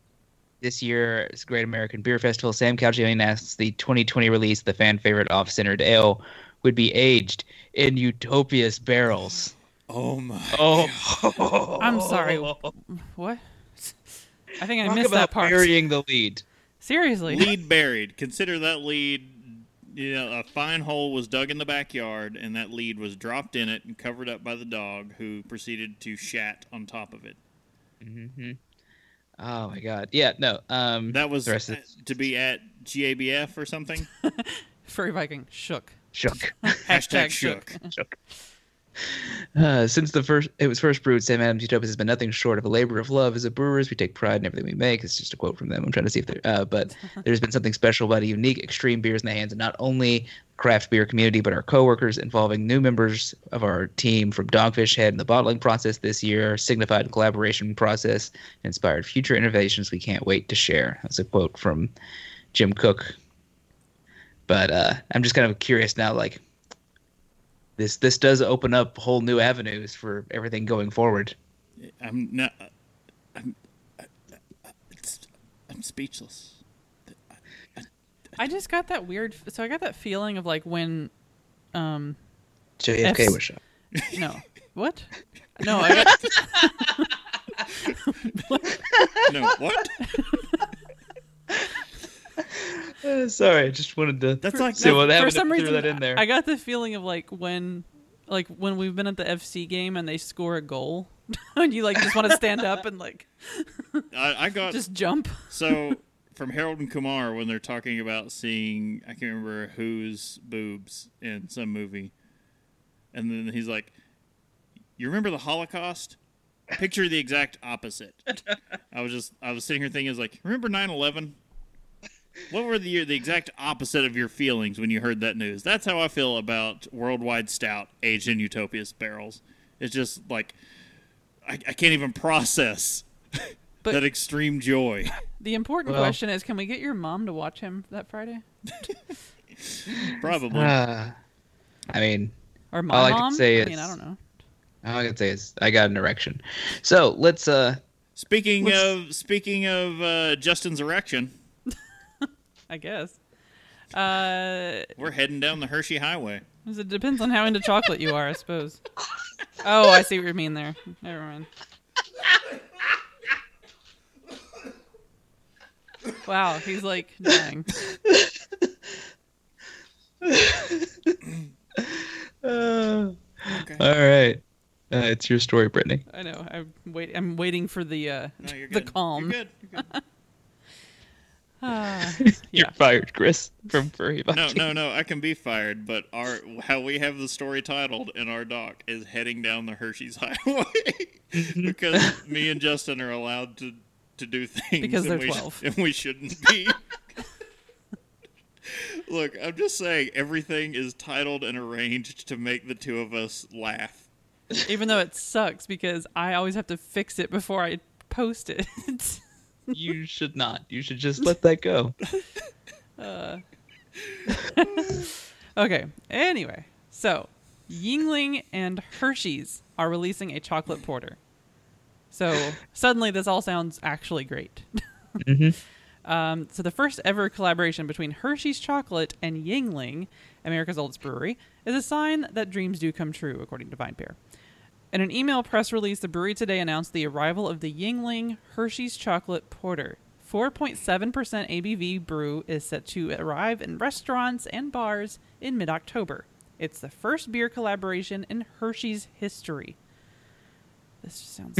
This year's Great American Beer Festival, Sam Calagione announced the 2020 release, of the fan favorite off-centered ale, would be aged in Utopias barrels. Oh my! Oh, I'm sorry. What? I think I Talk missed about that part. burying the lead. Seriously. lead buried. Consider that lead. You know, a fine hole was dug in the backyard, and that lead was dropped in it and covered up by the dog, who proceeded to shat on top of it. Oh my god. Yeah, no. Um, That was the rest uh, is to be at GABF or something. Furry Viking shook. shook. Hashtag shook. shook. Uh, since the first, it was first brewed. Sam Adams Utopias has been nothing short of a labor of love. As a brewers, we take pride in everything we make. It's just a quote from them. I'm trying to see if they're, uh, but there's been something special about a unique, extreme beers in the hands of not only craft beer community, but our coworkers, involving new members of our team from Dogfish Head and the bottling process this year, signified collaboration process, inspired future innovations we can't wait to share. That's a quote from Jim Koch. But uh, I'm just kind of curious now, like this this does open up whole new avenues for everything going forward. I'm not. I'm. I, I, it's, I'm speechless. I just got that weird. So I got that feeling of like when, um, JFK F's- was shot. no, what? No, I got, No, what? Uh, sorry, I just wanted to. That's like See what for happened some if I threw reason that in there. I got the feeling of like when, like when we've been at the FC game and they score a goal, and you like just want to stand up and like I, I got just jump. so from Harold and Kumar when they're talking about seeing I can't remember whose boobs in some movie, and then he's like, "You remember the Holocaust? Picture the exact opposite." I was just I was sitting here thinking, I was like, "Remember 9/11? What were the the exact opposite of your feelings when you heard that news?" That's how I feel about Worldwide Stout aged in Utopia's barrels. It's just like I, I can't even process But- that extreme joy. The important Well- question is, can we get your mom to watch him that Friday, Probably. Uh, I mean, or my All I can mom? say I mean, I don't know. all I can say is I got an erection. So let's uh Speaking Let's- of speaking of uh, Justin's erection, I guess. Uh, we're heading down the Hershey Highway. it depends on how into chocolate you are, I suppose. Oh, I see what you mean there. Never mind. Wow, he's like dying. uh, Okay. all right. Uh, it's your story, Brittany. I know. I'm wait. I'm waiting for the uh, No, you're the calm. You're good. You're good. You're yeah. fired, Chris, from Furry No, Viking. no, no. I can be fired, but our how we have the story titled in our doc is heading down the Hershey's Highway mm-hmm. because me and Justin are allowed to to do things Because they're we 12. and we shouldn't be. Look, I'm just saying everything is titled and arranged to make the two of us laugh. Even though it sucks because I always have to fix it before I post it. You should not. You should just let that go. okay. Anyway, so Yuengling and Hershey's are releasing a chocolate porter. So suddenly, this all sounds actually great. Um, so the first ever collaboration between Hershey's Chocolate and Yuengling, America's oldest brewery, is a sign that dreams do come true, according to VinePair. In an email press release, the brewery today announced the arrival of the Yuengling Hershey's Chocolate Porter. 4.7% ABV brew is set to arrive in restaurants and bars in mid October. It's the first beer collaboration in Hershey's history. This just sounds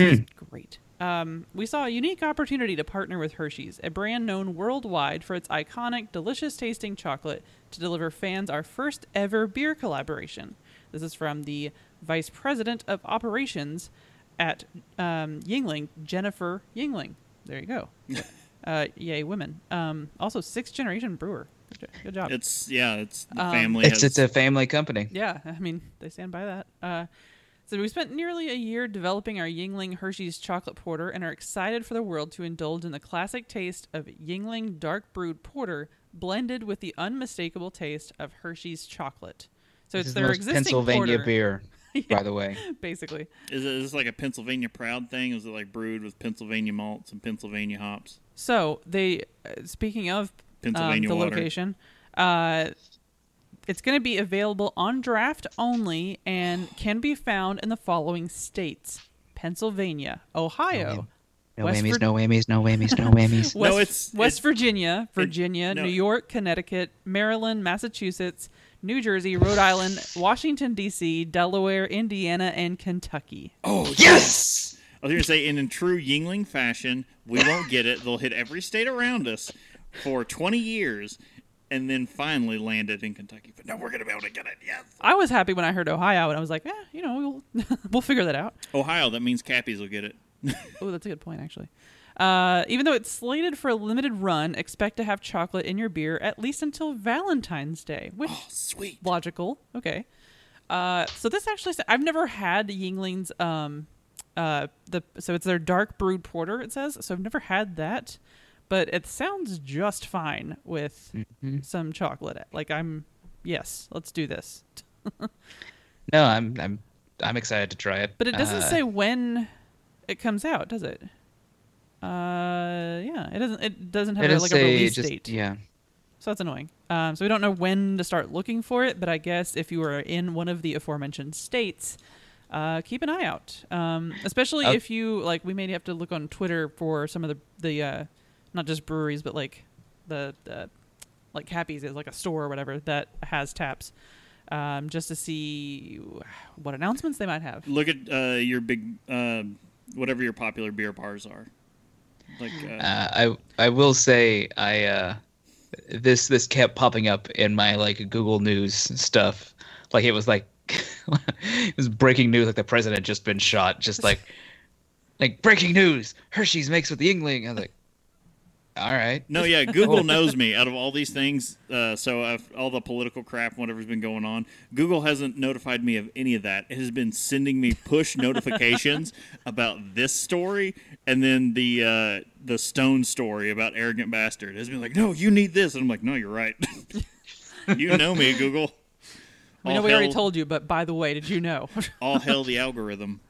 great. Um, we saw a unique opportunity to partner with Hershey's, a brand known worldwide for its iconic, delicious tasting chocolate, to deliver fans our first ever beer collaboration. This is from the Vice President of Operations at um, Yuengling, Jennifer Yuengling. There you go. uh, yay, women. Um, also, sixth generation brewer. Good, job. It's yeah, it's the Um, family. It's has, it's a family company. Yeah, I mean, they stand by that. Uh, so we spent nearly a year developing our Yuengling Hershey's chocolate porter and are excited for the world to indulge in the classic taste of Yuengling dark brewed porter blended with the unmistakable taste of Hershey's chocolate. So This it's is their the most existing Pennsylvania porter, beer, by the way. basically. Is, it, is this like a Pennsylvania proud thing? Is it like brewed with Pennsylvania malts and Pennsylvania hops? So they, uh, speaking of um, Pennsylvania the water. location, uh, it's going to be available on draft only and can be found in the following states: Pennsylvania, Ohio, No West whammies, Vir- no whammies, no whammies, no whammies. West, No, it's- West it's- Virginia, Virginia, no. New York, Connecticut, Maryland, Massachusetts, New Jersey, Rhode Island, Washington D.C., Delaware, Indiana, and Kentucky. Oh, yes! I was going to say, and in true Yuengling fashion, we won't get it. They'll hit every state around us for 20 years and then finally land it in Kentucky. But no, we're going to be able to get it. Yes. I was happy when I heard Ohio, and I was like, eh, you know, we'll we'll figure that out. Ohio, that means Cappies will get it. Oh, that's a good point, actually. Uh, even though it's slated for a limited run, expect to have chocolate in your beer at least until Valentine's Day, which Oh, sweet. logical. Okay. Uh, so this actually, I've never had Yuengling's. Um, uh, the so it's their dark brewed porter. It says so. I've never had that, but it sounds just fine with some chocolate. Like I'm, yes, let's do this. No, I'm I'm I'm excited to try it. But it doesn't Uh, say when it comes out, does it? Uh, yeah, it doesn't. It doesn't have It a, like a release just date. yeah. So that's annoying. Um, so we don't know when to start looking for it, but I guess if you are in one of the aforementioned states, uh, keep an eye out. Um, especially Uh, if you like, we may have to look on Twitter for some of the the uh, not just breweries, but like the, the like Happy's is like a store or whatever that has taps, um, just to see what announcements they might have. Look at uh, your big, uh, whatever your popular beer bars are. Like, uh, Uh, I I will say I uh, this this kept popping up in my like Google News stuff. Like it was like it was breaking news. Like the president had just been shot. Just like like breaking news. Hershey's makes with the Yuengling. I was like, all right. No, yeah, Google knows me out of all these things. Uh, so uh, all the political crap, whatever's been going on, Google hasn't notified me of any of that. It has been sending me push notifications about this story, and then the uh, the Stone story about arrogant bastard. It has been like, no, you need this, and I'm like, no, you're right. you know me, Google. We know All we already told you, but by the way, did you know? all hell the algorithm.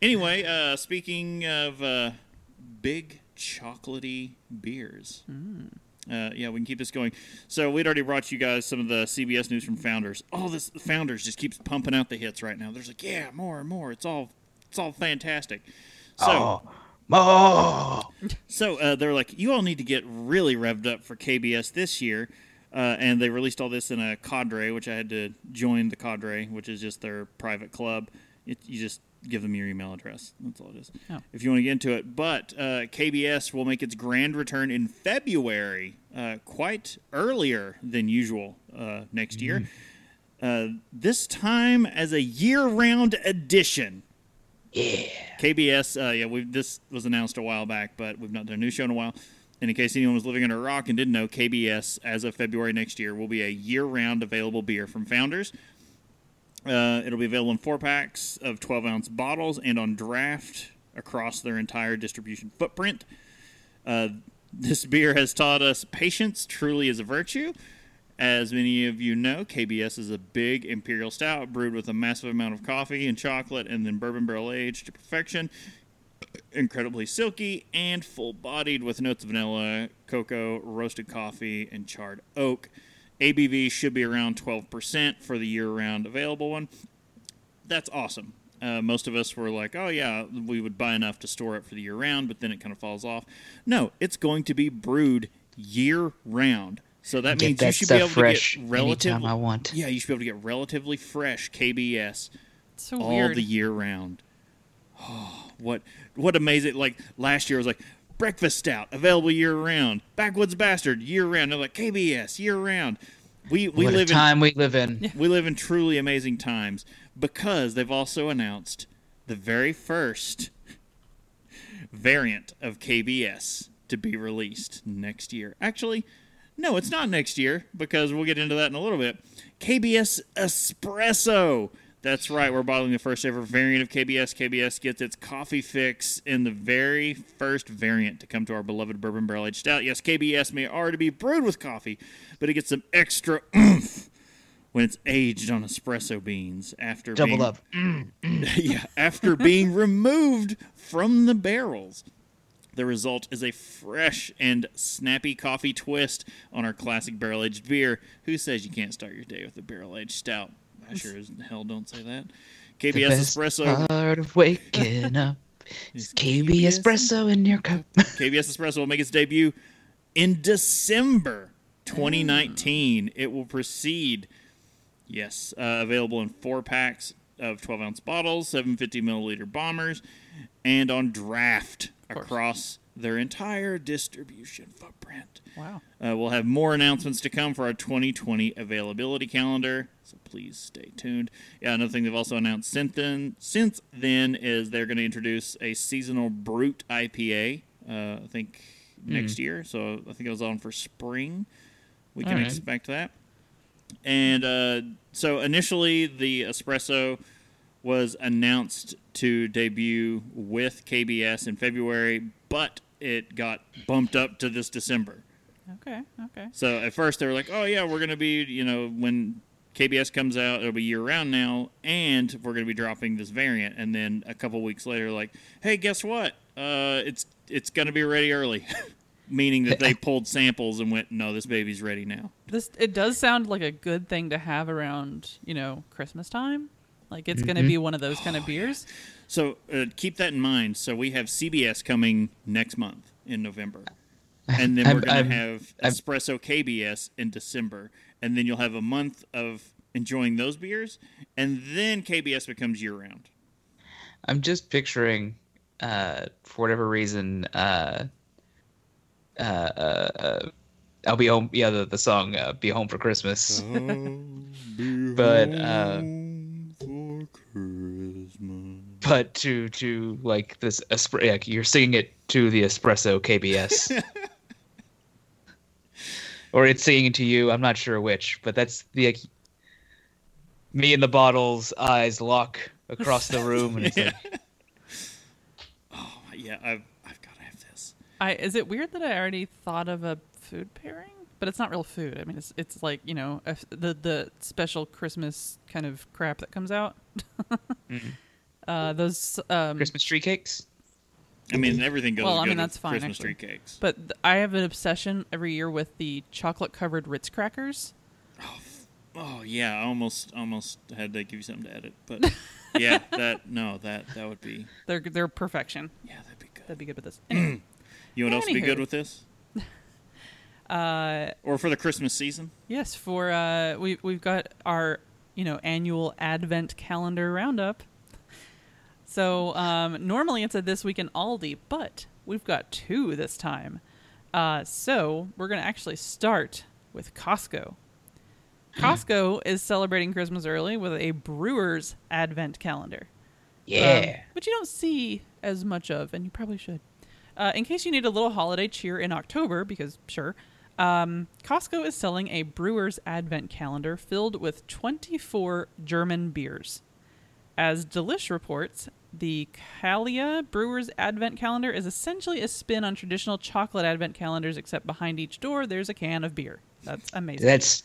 Anyway, uh, speaking of uh, big chocolatey beers. Uh, yeah, we can keep this going. So we'd already brought you guys some of the CBS news from Founders. All this Founders just keeps pumping out the hits right now. There's like, yeah, more and more. It's all, it's all fantastic. So, Oh, so uh, they're like, you all need to get really revved up for KBS this year. Uh, and they released all this in a cadre, which I had to join the cadre, which is just their private club. It, you just give them your email address. That's all it is. Oh. If you want to get into it. But uh, KBS will make its grand return in February, uh, quite earlier than usual uh, next year. Uh, this time as a year-round edition. yeah. KBS, uh, yeah, we this was announced a while back, but we've not done a new show in a while. And in case anyone was living under a rock and didn't know, KBS, as of February next year, will be a year-round available beer from Founders. Uh, it'll be available in four packs of 12-ounce bottles and on draft across their entire distribution footprint. Uh, this beer has taught us patience truly is a virtue. As many of you know, KBS is a big imperial stout brewed with a massive amount of coffee and chocolate and then bourbon barrel aged to perfection. Incredibly silky and full bodied with notes of vanilla, cocoa, roasted coffee, and charred oak. ABV should be around 12% for the year round available one. That's awesome. Uh, most of us were like, oh, yeah, we would buy enough to store it for the year round, but then it kind of falls off. No, it's going to be brewed year round. So that Get means you should be able fresh to get relatively. I want. Yeah, you should be able to get relatively fresh KBS so all weird. the year round. Oh, what what amazing! Like last year I was like breakfast stout available year round. Backwoods bastard year round. They're like KBS year round. We we what a live in time we live in. we live in truly amazing times because they've also announced the very first variant of KBS to be released next year. Actually, no, it's not next year because we'll get into that in a little bit. KBS Espresso. That's right. We're bottling the first ever variant of KBS. KBS gets its coffee fix in the very first variant to come to our beloved bourbon barrel aged stout. Yes, KBS may already be brewed with coffee, but it gets some extra oomph when it's aged on espresso beans after Double being, up. yeah, after being removed from the barrels. The result is a fresh and snappy coffee twist on our classic barrel aged beer. Who says you can't start your day with a barrel aged stout? I sure as hell don't say that. The KBS best Espresso. part of waking up is KB KBS espresso in your cup. KBS Espresso will make its debut in December 2019. It will proceed, yes, uh, available in four packs of 12 ounce bottles, 750 milliliter bombers, and on draft across their entire distribution footprint. Wow. Uh, we'll have more announcements to come for our 2020 availability calendar, so please stay tuned. Yeah, another thing they've also announced since then, since then is they're going to introduce a seasonal Brut IPA. Uh, I think next year, so I think it was on for spring. We can Alright. expect that. And uh, so initially, the espresso was announced to debut with KBS in February, but it got bumped up to this December. Okay. Okay. So at first they were like, "Oh yeah, we're going to be, you know, when KBS comes out, it'll be year round now, and we're going to be dropping this variant." And then a couple weeks later, like, "Hey, guess what? Uh, it's it's going to be ready early," meaning that they pulled samples and went, "No, this baby's ready now." This it does sound like a good thing to have around you know Christmas time. Like it's going to be one of those kind of beers. So uh, keep that in mind. So we have CBS coming next month in November, and then we're going to have Espresso KBS in December, and then you'll have a month of enjoying those beers, and then KBS becomes year round. I'm just picturing, uh, for whatever reason, uh, uh, uh, I'll be home. Yeah, the, the song uh, "Be Home for Christmas." but uh, for Christmas. But to to like this, espr- like you're singing it to the espresso KBS, or it's singing to you. I'm not sure which, but that's the like, me and the bottles eyes lock across the room, and it's like, Oh Yeah, I've I've got to have this. I is it weird that I already thought of a food pairing, but it's not real food. I mean, it's it's like you know a, the the special Christmas kind of crap that comes out. Mm-hmm. Uh, those um, Christmas tree cakes. I mean, everything goes Well, I good mean, that's fine, Christmas actually. tree cakes. But th- I have an obsession every year with the chocolate covered Ritz crackers. Oh yeah, I almost almost had to give you something to edit, but yeah, that no, that that would be They're they're perfection. yeah, that'd be good. That'd be good with this. Anyway, You know what else would be good with this? uh, Or for the Christmas season? yes, for uh, we we've got our you know annual Advent calendar roundup. So um, normally it's a this week in Aldi, but we've got two this time. Uh, so we're gonna actually start with Costco. Costco is celebrating Christmas early with a Brewers Advent calendar. Yeah. um, which you don't see as much of, and you probably should. Uh, in case you need a little holiday cheer in October, because sure, um, Costco is selling a Brewers Advent calendar filled with 24 German beers. As Delish reports, the Kalea Brewers Advent calendar is essentially a spin on traditional chocolate Advent calendars, except behind each door there's a can of beer. That's amazing. That's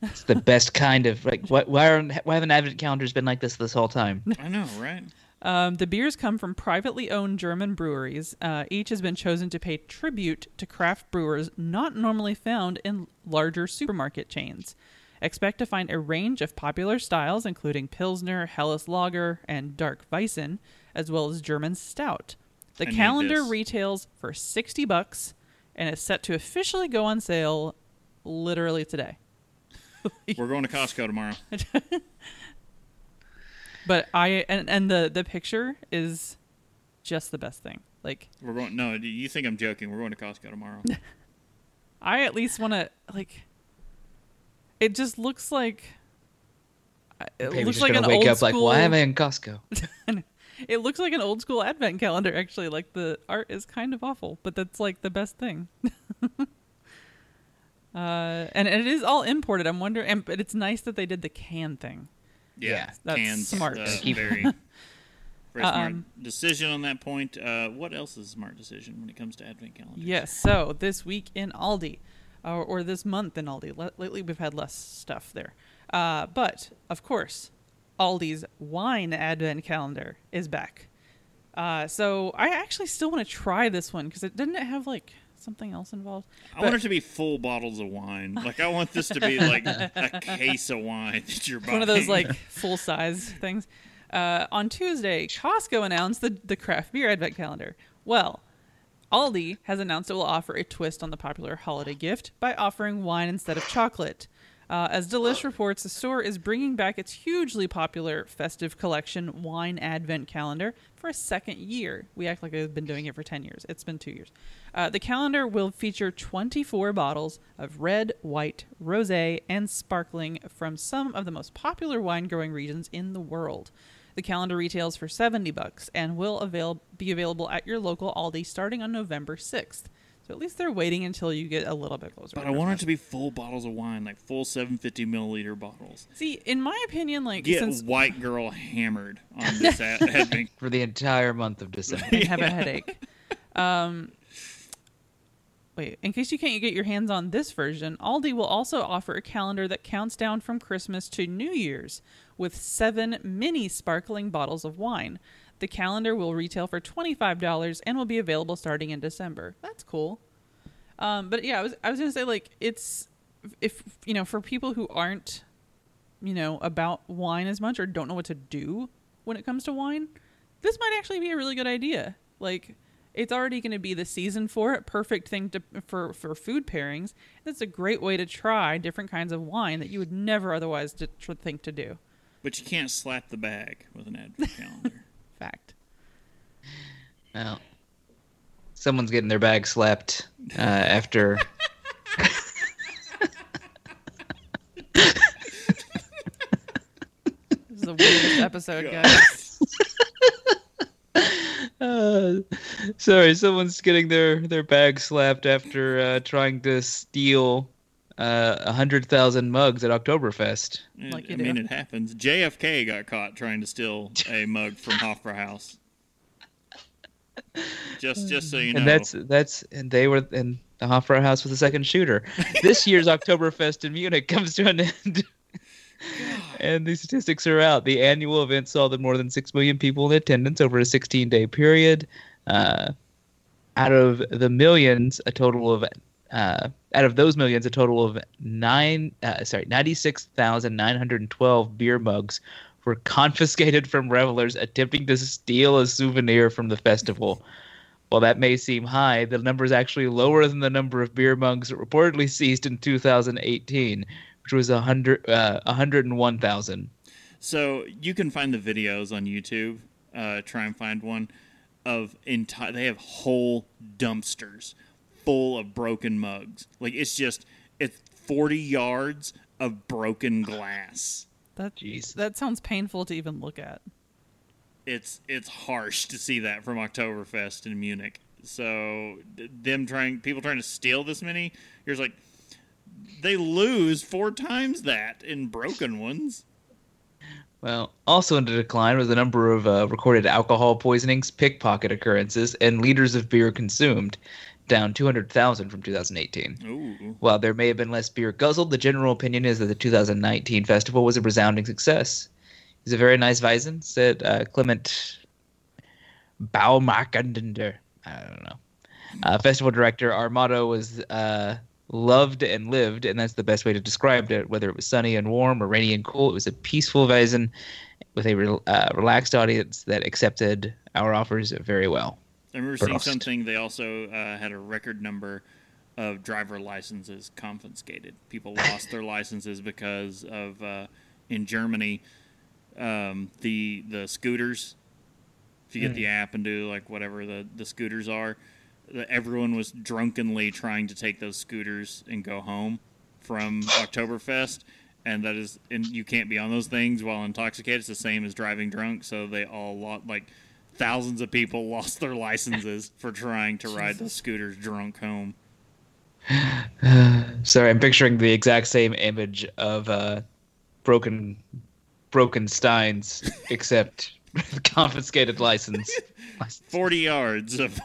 that's the best kind of like. Why why, aren't, why haven't advent calendars been like this this whole time? I know, right? Um, the beers come from privately owned German breweries. Uh, each has been chosen to pay tribute to craft brewers not normally found in larger supermarket chains. Expect to find a range of popular styles, including Pilsner, Helles Lager, and Dark Weissen, as well as German Stout. The I calendar retails for 60 bucks and is set to officially go on sale literally today. We're going to Costco tomorrow. But I and, and the the picture is just the best thing. Like We're going. No, you think I'm joking? We're going to Costco tomorrow. I at least want to like. It just looks like. It Maybe looks like an wake old up school. like, why am I in Costco? It looks like an old school advent calendar. Actually, like the art is kind of awful, but that's like the best thing. uh, and, and it is all imported. I'm wondering, and, but it's nice that they did the can thing. Yeah, That's cans, smart. Uh, very, very smart Um, decision on that point. Uh, what else is a smart decision when it comes to advent calendars? Yes. So this week in Aldi, or, or this month in Aldi. L- lately, we've had less stuff there. Uh, but of course, Aldi's wine advent calendar is back. Uh, so I actually still want to try this one because it didn't it have like something else involved. I But- want it to be full bottles of wine. Like I want this to be like a case of wine that you're buying. one of those like full size things. Uh, on Tuesday, Costco announced the the craft beer advent calendar. Well, Aldi has announced it will offer a twist on the popular holiday gift by offering wine instead of chocolate. Uh, as Delish reports, the store is bringing back its hugely popular festive collection wine advent calendar for a second year. We act like they've been doing it for 10 years. It's been two years. Uh, the calendar will feature 24 bottles of red, white, rosé, and sparkling from some of the most popular wine growing regions in the world. The calendar retails for 70 bucks and will avail- be available at your local Aldi starting on November 6th. So at least they're waiting until you get a little bit closer. But I want it to be full bottles of wine, like full 750 milliliter bottles. See, in my opinion, like Get since white girl hammered on this ad- advent. for the entire month of December. and have a headache. Um, wait, in case you can't get your hands on this version, Aldi will also offer a calendar that counts down from Christmas to New Year's with seven mini sparkling bottles of wine. The calendar will retail for $25 and will be available starting in December. That's cool. Um, but yeah, I was I was gonna say like it's if you know for people who aren't you know about wine as much or don't know what to do when it comes to wine, this might actually be a really good idea. Like it's already going to be the season for it, perfect thing to for for food pairings. It's a great way to try different kinds of wine that you would never otherwise to, to think to do. But you can't slap the bag with an advent calendar. Fact. Well, someone's getting their bag slapped uh, after. This is the weirdest episode, guys. Uh, sorry, someone's getting their their bag slapped after uh, trying to steal uh, a hundred thousand mugs at Oktoberfest. Like I you mean, it happens. JFK got caught trying to steal a mug from Hofbrauhaus. Just, just so you know. And that's that's and they were and the Hofbrauhaus House was the second shooter. this year's Oktoberfest in Munich comes to an end. and the statistics are out. The annual event saw the more than six million people in attendance over a 16-day period. Uh, out of the millions, a total of uh, out of those millions, a total of nine, uh, sorry, 96,912 beer mugs were confiscated from revelers attempting to steal a souvenir from the festival. While that may seem high, the number is actually lower than the number of beer mugs reportedly seized in 2018, which was 100, uh, 101,000. So you can find the videos on YouTube. Uh, try and find one of entire. They have whole dumpsters full of broken mugs. Like it's just it's forty yards of broken glass. That Jeez. that sounds painful to even look at. It's it's harsh to see that from Oktoberfest in Munich. So them trying people trying to steal this many, you're just like they lose four times that in broken ones. Well, also in decline was the number of uh, recorded alcohol poisonings, pickpocket occurrences, and liters of beer consumed, down 200,000 from 2018. Ooh. While there may have been less beer guzzled, the general opinion is that the 2019 festival was a resounding success. It's a very nice Weizen, said uh, Clement Baumarkender. I don't know. Uh, festival director, our motto was uh, loved and lived, and that's the best way to describe it. Whether it was sunny and warm or rainy and cool, it was a peaceful Weizen with a re- uh, relaxed audience that accepted our offers very well. I remember seeing Prost. something. They also uh, had a record number of driver licenses confiscated. People lost their licenses because of uh, in Germany um, the the scooters. If you get the app and do like whatever the the scooters are, the, everyone was drunkenly trying to take those scooters and go home from Oktoberfest. And that is, and you can't be on those things while intoxicated. It's the same as driving drunk. So they all lot like thousands of people lost their licenses for trying to ride the scooters drunk home. Sorry, I'm picturing the exact same image of uh, broken broken steins, except confiscated license. 40 yards of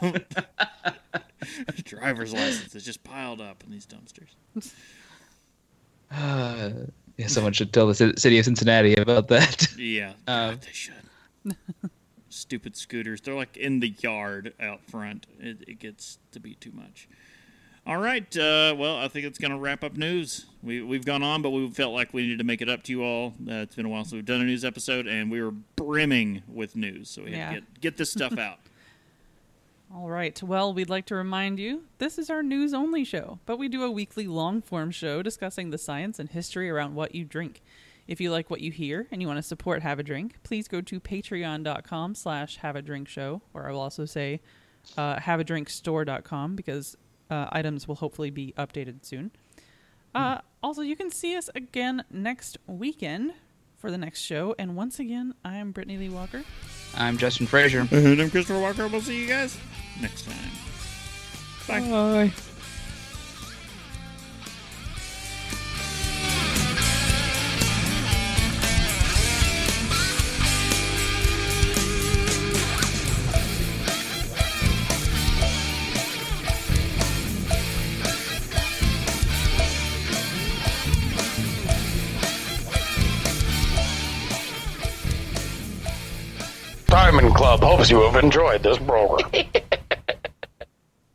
driver's licenses just piled up in these dumpsters. Uh, yeah, someone should tell the city of Cincinnati about that. Yeah, Um, they should. Stupid scooters. They're like in the yard out front. It, it gets to be too much. All right. Uh, well, I think it's going to wrap up news. We, we've gone on, but we felt like we needed to make it up to you all. Uh, it's been a while since we've done a news episode, and we were brimming with news. So we had to get, get this stuff out. All right. Well, we'd like to remind you this is our news only show, but we do a weekly long form show discussing the science and history around what you drink. If you like what you hear and you want to support Have a Drink, please go to patreon.com slash have a drink show, or I will also say uh, haveadrinkstore.com because uh, items will hopefully be updated soon. Uh, also, you can see us again next weekend for the next show. And once again, I am Brittany Lee Walker. I'm Justin Frazier. and I'm Christopher Walker. We'll see you guys next time. Bye. Bye. Hopes you have enjoyed this program.